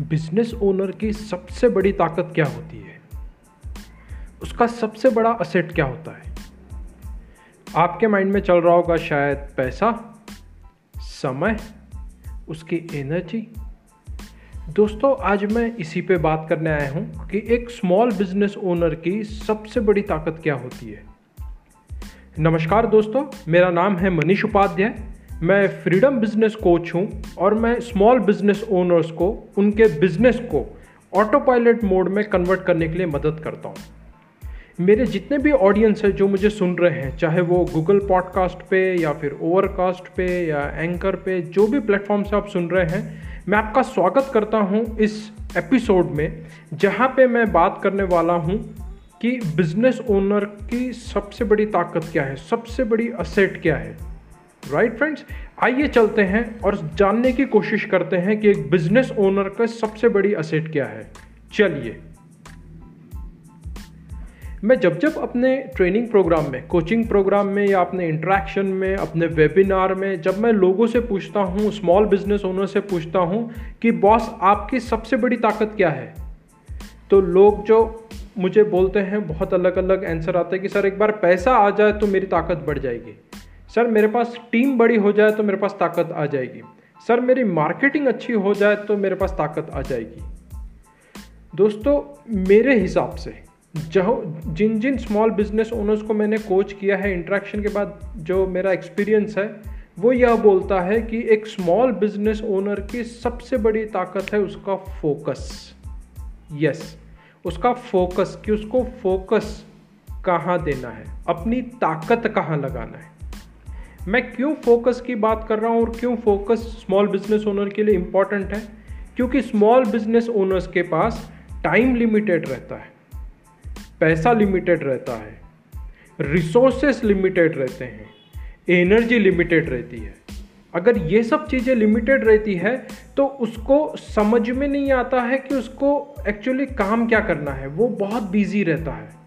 Business owner की सबसे बड़ी ताकत क्या होती है? उसका सबसे बड़ा असेट क्या होता है? आपके माइंड में चल रहा होगा शायद पैसा, समय, उसकी एनर्जी दोस्तों, आज मैं इसी पे बात करने आया हूँ कि एक स्मॉल बिज़नेस ओनर की सबसे बड़ी ताकत क्या होती है। नमस्कार दोस्तों, मेरा नाम है मनीष उपाध्याय। मैं फ्रीडम बिज़नेस कोच हूँ और मैं स्मॉल बिज़नेस ओनर्स को, उनके बिज़नेस को ऑटो पायलट मोड में कन्वर्ट करने के लिए मदद करता हूँ। मेरे जितने भी ऑडियंस हैं जो मुझे सुन रहे हैं, चाहे वो गूगल पॉडकास्ट पे या फिर ओवरकास्ट पे या एंकर पे, जो भी प्लेटफॉर्म से आप सुन रहे हैं, मैं आपका स्वागत करता हूँ इस एपिसोड में, जहाँ पे मैं बात करने वाला हूँ कि बिज़नेस ओनर की सबसे बड़ी ताकत क्या है, सबसे बड़ी असेट क्या है। राइट फ्रेंड्स आइए चलते हैं और जानने की कोशिश करते हैं कि एक बिज़नेस ओनर का सबसे बड़ी असेट क्या है। चलिए। मैं जब जब अपने ट्रेनिंग प्रोग्राम में कोचिंग प्रोग्राम में या अपने इंट्रैक्शन में, अपने वेबिनार में जब मैं लोगों से पूछता हूँ स्मॉल बिज़नेस ओनर से पूछता हूँ कि बॉस आपकी सबसे बड़ी ताकत क्या है? तो लोग जो मुझे बोलते हैं, बहुत अलग अलग आंसर आते हैं कि, सर, एक बार पैसा आ जाए तो मेरी ताकत बढ़ जाएगी। सर मेरे पास टीम बड़ी हो जाए तो मेरे पास ताकत आ जाएगी। सर मेरी मार्केटिंग अच्छी हो जाए तो मेरे पास ताकत आ जाएगी। दोस्तों मेरे हिसाब से जहाँ जिन जिन स्मॉल बिज़नेस ओनर्स को मैंने कोच किया है इंट्रैक्शन के बाद जो मेरा एक्सपीरियंस है वो यह बोलता है कि एक स्मॉल बिज़नेस ओनर की सबसे बड़ी ताकत है उसका फोकस यस yes, उसका फोकस कि उसको फोकस कहाँ देना है अपनी ताकत कहाँ लगाना है। मैं क्यों फोकस की बात कर रहा हूँ और क्यों फोकस स्मॉल बिज़नेस ओनर के लिए इंपॉर्टेंट है? क्योंकि स्मॉल बिज़नेस ओनर्स के पास टाइम लिमिटेड रहता है, पैसा लिमिटेड रहता है रिसोर्सेस लिमिटेड रहते हैं एनर्जी लिमिटेड रहती है। अगर ये सब चीज़ें लिमिटेड रहती है तो उसको समझ में नहीं आता है कि उसको एक्चुअली काम क्या करना है। वो बहुत बिज़ी रहता है।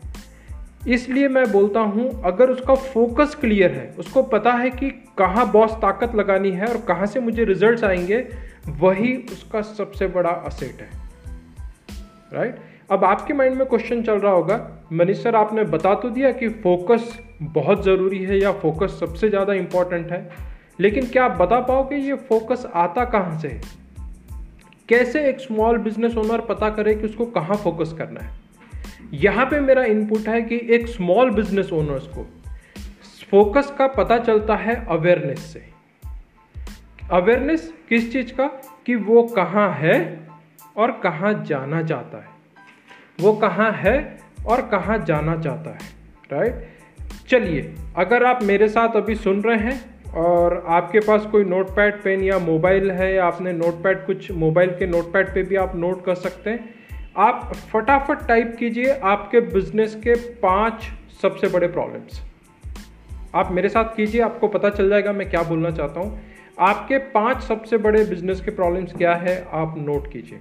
इसलिए मैं बोलता हूँ, अगर उसका फोकस क्लियर है, उसको पता है कि कहाँ बॉस ताकत लगानी है और कहाँ से मुझे रिजल्ट्स आएँगे, वही उसका सबसे बड़ा असेट है। Right right? अब आपके माइंड में क्वेश्चन चल रहा होगा, मनीष सर, आपने बता तो दिया कि फोकस बहुत ज़रूरी है या फोकस सबसे ज़्यादा इंपॉर्टेंट है, लेकिन क्या आप बता पाओगे ये फोकस आता कहाँ से? कैसे एक स्मॉल बिज़नेस ओनर पता करे कि उसको कहाँ फोकस करना है? यहाँ पे मेरा इनपुट है कि एक स्मॉल बिज़नेस ओनर्स को फोकस का पता चलता है अवेयरनेस से। अवेयरनेस किस चीज़ का? कि वो कहाँ है और कहाँ जाना चाहता है। वो कहाँ है और कहाँ जाना चाहता है राइट चलिए, अगर आप मेरे साथ अभी सुन रहे हैं और आपके पास कोई नोटपैड पेन या मोबाइल है या आपने नोटपैड कुछ मोबाइल के नोटपैड पे भी आप नोट कर सकते हैं आप फटाफट टाइप कीजिए आपके बिज़नेस के पाँच सबसे बड़े प्रॉब्लम्स आप मेरे साथ कीजिए, आपको पता चल जाएगा मैं क्या बोलना चाहता हूँ। आपके पाँच सबसे बड़े बिज़नेस के प्रॉब्लम्स क्या है, आप नोट कीजिए,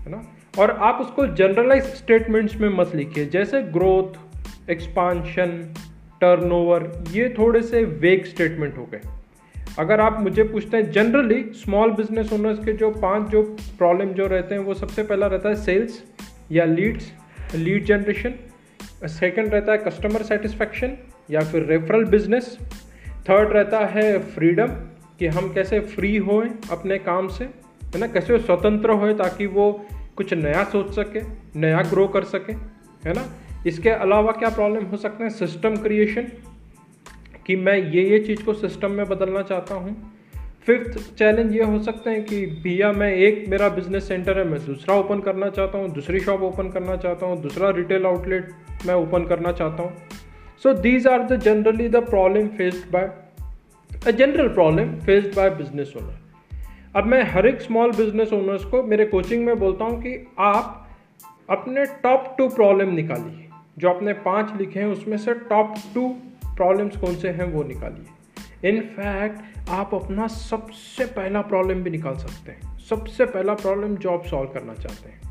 है ना? और आप उसको जनरलाइज स्टेटमेंट्स में मत लिखिए, जैसे ग्रोथ एक्सपांशन टर्नओवर ये थोड़े से वेग स्टेटमेंट हो गए। अगर आप मुझे पूछते हैं जनरली स्मॉल बिज़नेस ओनर्स के जो पाँच जो प्रॉब्लम जो रहते हैं, वो सबसे पहला रहता है सेल्स या लीड्स लीड जनरेशन सेकंड रहता है कस्टमर सेटिस्फेक्शन या फिर रेफरल बिज़नेस थर्ड रहता है फ्रीडम कि हम कैसे फ्री होएँ अपने काम से, है ना? कैसे स्वतंत्र होए ताकि वो कुछ नया सोच सके, नया ग्रो कर सके, है ना? इसके अलावा क्या प्रॉब्लम हो सकते हैं? सिस्टम क्रिएशन कि मैं ये ये चीज़ को सिस्टम में बदलना चाहता हूँ। फिफ्थ चैलेंज ये हो सकते हैं कि भैया मैं एक मेरा बिज़नेस सेंटर है, मैं दूसरा ओपन करना चाहता हूँ, दूसरी शॉप ओपन करना चाहता हूँ, दूसरा रिटेल आउटलेट मैं ओपन करना चाहता हूँ। So these are the generally the problem faced by a general problem faced by business owner अब मैं हर एक स्मॉल बिज़नेस ओनर्स को मेरे कोचिंग में बोलता हूँ कि आप अपने टॉप टू प्रॉब्लम निकालिए। जो आपने पाँच लिखे हैं, उसमें से टॉप टू प्रॉब्लम्स कौन से हैं वो निकालिए। इनफैक्ट आप अपना सबसे पहला प्रॉब्लम भी निकाल सकते हैं। सबसे पहला प्रॉब्लम जो आप सॉल्व करना चाहते हैं।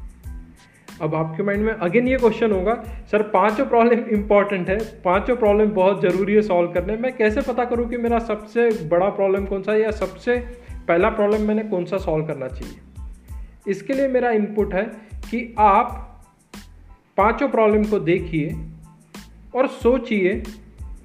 अब आपके माइंड में अगेन ये क्वेश्चन होगा, सर, पाँचों प्रॉब्लम इंपॉर्टेंट है। पाँचों प्रॉब्लम बहुत ज़रूरी है सॉल्व करने। मैं कैसे पता करूँ कि मेरा सबसे बड़ा प्रॉब्लम कौन सा है या सबसे पहला प्रॉब्लम मैंने कौन सा सॉल्व करना चाहिए? इसके लिए मेरा इनपुट है कि आप पाँचों प्रॉब्लम को देखिए और सोचिए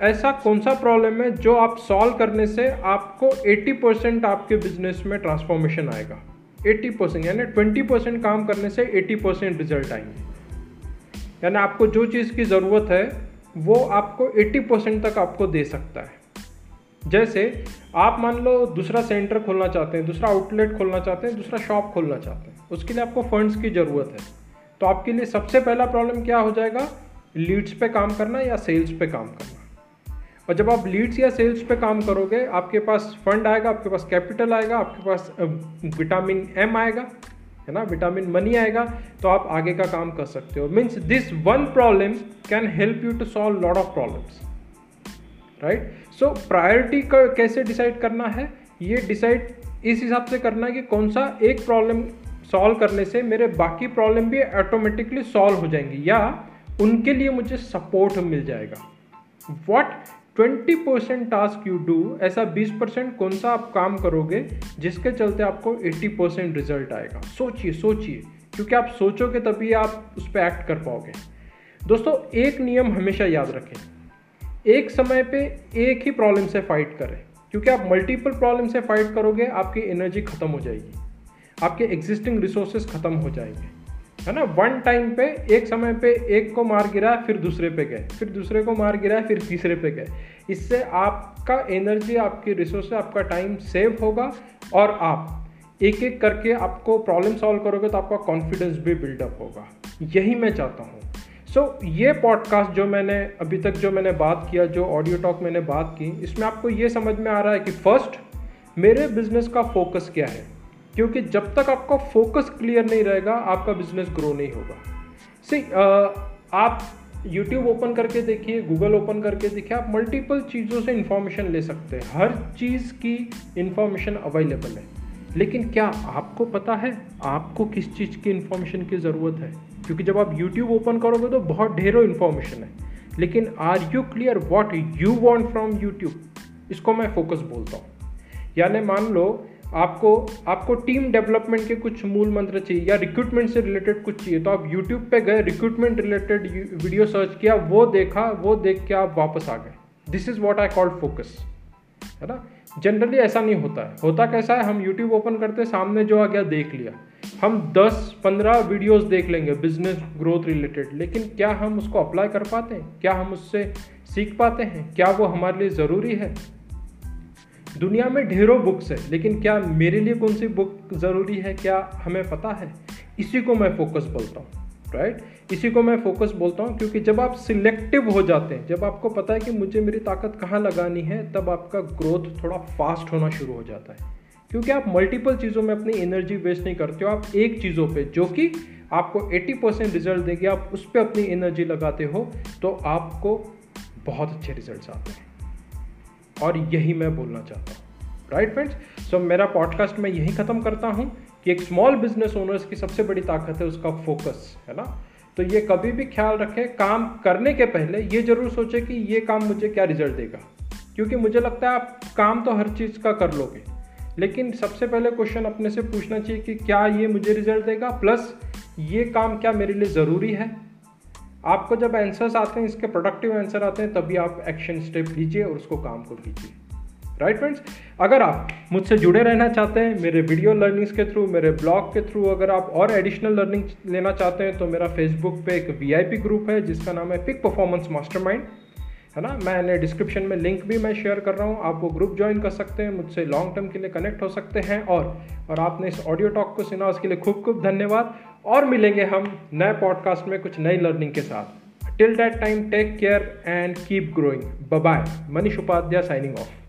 ऐसा कौन सा प्रॉब्लम है जो आप सॉल्व करने से आपको 80 परसेंट आपके बिज़नेस में ट्रांसफॉर्मेशन आएगा? 80 परसेंट यानी 20 परसेंट काम करने से 80 परसेंट रिज़ल्ट आएँगे। यानी आपको जो चीज़ की ज़रूरत है, वो आपको 80 परसेंट तक आपको दे सकता है। जैसे आप मान लो दूसरा सेंटर खोलना चाहते हैं, दूसरा आउटलेट खोलना चाहते हैं, दूसरा शॉप खोलना चाहते हैं, उसके लिए आपको फंड्स की ज़रूरत है। तो आपके लिए सबसे पहला प्रॉब्लम क्या हो जाएगा? लीड्स पे काम करना या सेल्स पे काम करना? और जब आप लीड्स या सेल्स पे काम करोगे, आपके पास फंड आएगा, आपके पास कैपिटल आएगा, आपके पास विटामिन एम आएगा, है ना? विटामिन मनी आएगा तो आप आगे का काम कर सकते हो। Means this one problem can help you to solve lot of problems right so priority कैसे डिसाइड करना है? ये डिसाइड इस हिसाब से करना है कि कौन सा एक प्रॉब्लम सॉल्व करने से मेरे बाकी प्रॉब्लम भी ऑटोमेटिकली सॉल्व हो जाएँगे, या उनके लिए मुझे सपोर्ट मिल जाएगा। What twenty percent task you do, ऐसा बीस परसेंट कौन सा आप काम करोगे, जिसके चलते आपको एट्टी परसेंट रिज़ल्ट आएगा। सोचिए सोचिए, क्योंकि आप सोचोगे तभी आप उस पर एक्ट कर पाओगे। दोस्तों, एक नियम हमेशा याद रखें। एक समय पे एक ही प्रॉब्लम से फाइट करें। क्योंकि आप मल्टीपल प्रॉब्लम से फाइट करोगे, आपकी एनर्जी खत्म हो जाएगी। आपके एग्जिस्टिंग रिसोर्सेज खत्म हो जाएँगे। है ना? वन टाइम पे एक समय पे एक को मार गिरा फिर दूसरे पे गए। फिर दूसरे को मार गिरा फिर तीसरे पे गए। इससे आपका एनर्जी आपकी रिसोर्स आपका टाइम सेव होगा और आप एक एक करके आपको प्रॉब्लम सॉल्व करोगे तो आपका कॉन्फिडेंस भी बिल्डअप होगा। यही मैं चाहता हूँ। सो so, ये पॉडकास्ट जो मैंने अभी तक जो मैंने बात किया जो ऑडियो टॉक मैंने बात की इसमें आपको ये समझ में आ रहा है कि फ़र्स्ट मेरे बिज़नेस का फोकस क्या है? क्योंकि जब तक आपका फोकस क्लियर नहीं रहेगा, आपका बिज़नेस ग्रो नहीं होगा। सी आप यूट्यूब ओपन करके देखिए गूगल ओपन करके देखिए, आप मल्टीपल चीज़ों से इंफॉर्मेशन ले सकते हैं। हर चीज़ की इंफॉर्मेशन अवेलेबल है। लेकिन क्या आपको पता है, आपको किस चीज़ की इंफॉर्मेशन की ज़रूरत है? क्योंकि जब आप यूट्यूब ओपन करोगे तो बहुत ढेरों इन्फॉर्मेशन है। लेकिन are you clear what you want from YouTube इसको मैं फोकस बोलता हूँ। यानी मान लो आपको आपको टीम डेवलपमेंट के कुछ मूल मंत्र चाहिए या रिक्रूटमेंट से रिलेटेड कुछ चाहिए तो आप यूट्यूब पे गए रिक्रूटमेंट रिलेटेड वीडियो सर्च किया, वो देखा, वो देख के आप वापस आ गए। This is what I called focus है ना? जनरली ऐसा नहीं होता है। होता कैसा है? हम यूट्यूब ओपन करते, सामने जो आ गया, देख लिया। हम 10-15 वीडियोस देख लेंगे बिज़नेस ग्रोथ रिलेटेड लेकिन क्या हम उसको अप्लाई कर पाते हैं? क्या हम उससे सीख पाते हैं? क्या वो हमारे लिए ज़रूरी है? दुनिया में ढेरों बुक्स है, लेकिन क्या मेरे लिए कौन सी बुक ज़रूरी है, क्या हमें पता है? इसी को मैं फोकस बोलता हूँ राइट इसी को मैं फोकस बोलता हूँ, क्योंकि जब आप सिलेक्टिव हो जाते हैं, जब आपको पता है कि मुझे मेरी ताकत कहाँ लगानी है, तब आपका ग्रोथ थोड़ा फास्ट होना शुरू हो जाता है। क्योंकि आप मल्टीपल चीज़ों में अपनी एनर्जी वेस्ट नहीं करते हो, आप एक चीज़ों पे, जो कि आपको 80 परसेंट रिज़ल्ट देगी, आप उस पर अपनी एनर्जी लगाते हो तो आपको बहुत अच्छे रिज़ल्ट आते हैं। और यही मैं बोलना चाहता हूँ। राइट फ्रेंड्स सो मेरा पॉडकास्ट मैं यही ख़त्म करता हूँ कि एक स्मॉल बिज़नेस ओनर्स की सबसे बड़ी ताकत है उसका फोकस है ना? तो ये कभी भी ख्याल रखें, काम करने के पहले ये ज़रूर सोचे कि ये काम मुझे क्या रिज़ल्ट देगा। क्योंकि मुझे लगता है आप काम तो हर चीज़ का कर लोगे, लेकिन सबसे पहले क्वेश्चन अपने से पूछना चाहिए कि क्या ये मुझे रिज़ल्ट देगा? प्लस ये काम क्या मेरे लिए ज़रूरी है? आपको जब आंसर्स आते हैं, इसके प्रोडक्टिव आंसर आते हैं, तभी आप एक्शन स्टेप लीजिए और उसको काम को कीजिए। राइट फ्रेंड्स अगर आप मुझसे जुड़े रहना चाहते हैं, मेरे वीडियो लर्निंग्स के थ्रू मेरे ब्लॉग के थ्रू अगर आप और एडिशनल लर्निंग लेना चाहते हैं तो मेरा फेसबुक पे एक वीआईपी ग्रुप है, जिसका नाम है पिक परफॉर्मेंस मास्टरमाइंड है ना? मैंने डिस्क्रिप्शन में लिंक भी मैं शेयर कर रहा हूँ। आप वो ग्रुप ज्वाइन कर सकते हैं, मुझसे लॉन्ग टर्म के लिए कनेक्ट हो सकते हैं और और आपने इस ऑडियो टॉक को सुना, उसके लिए खूब खूब धन्यवाद। और मिलेंगे हम नए पॉडकास्ट में कुछ नई लर्निंग के साथ। Till that time take care and keep growing bye Manish Upadhyay signing off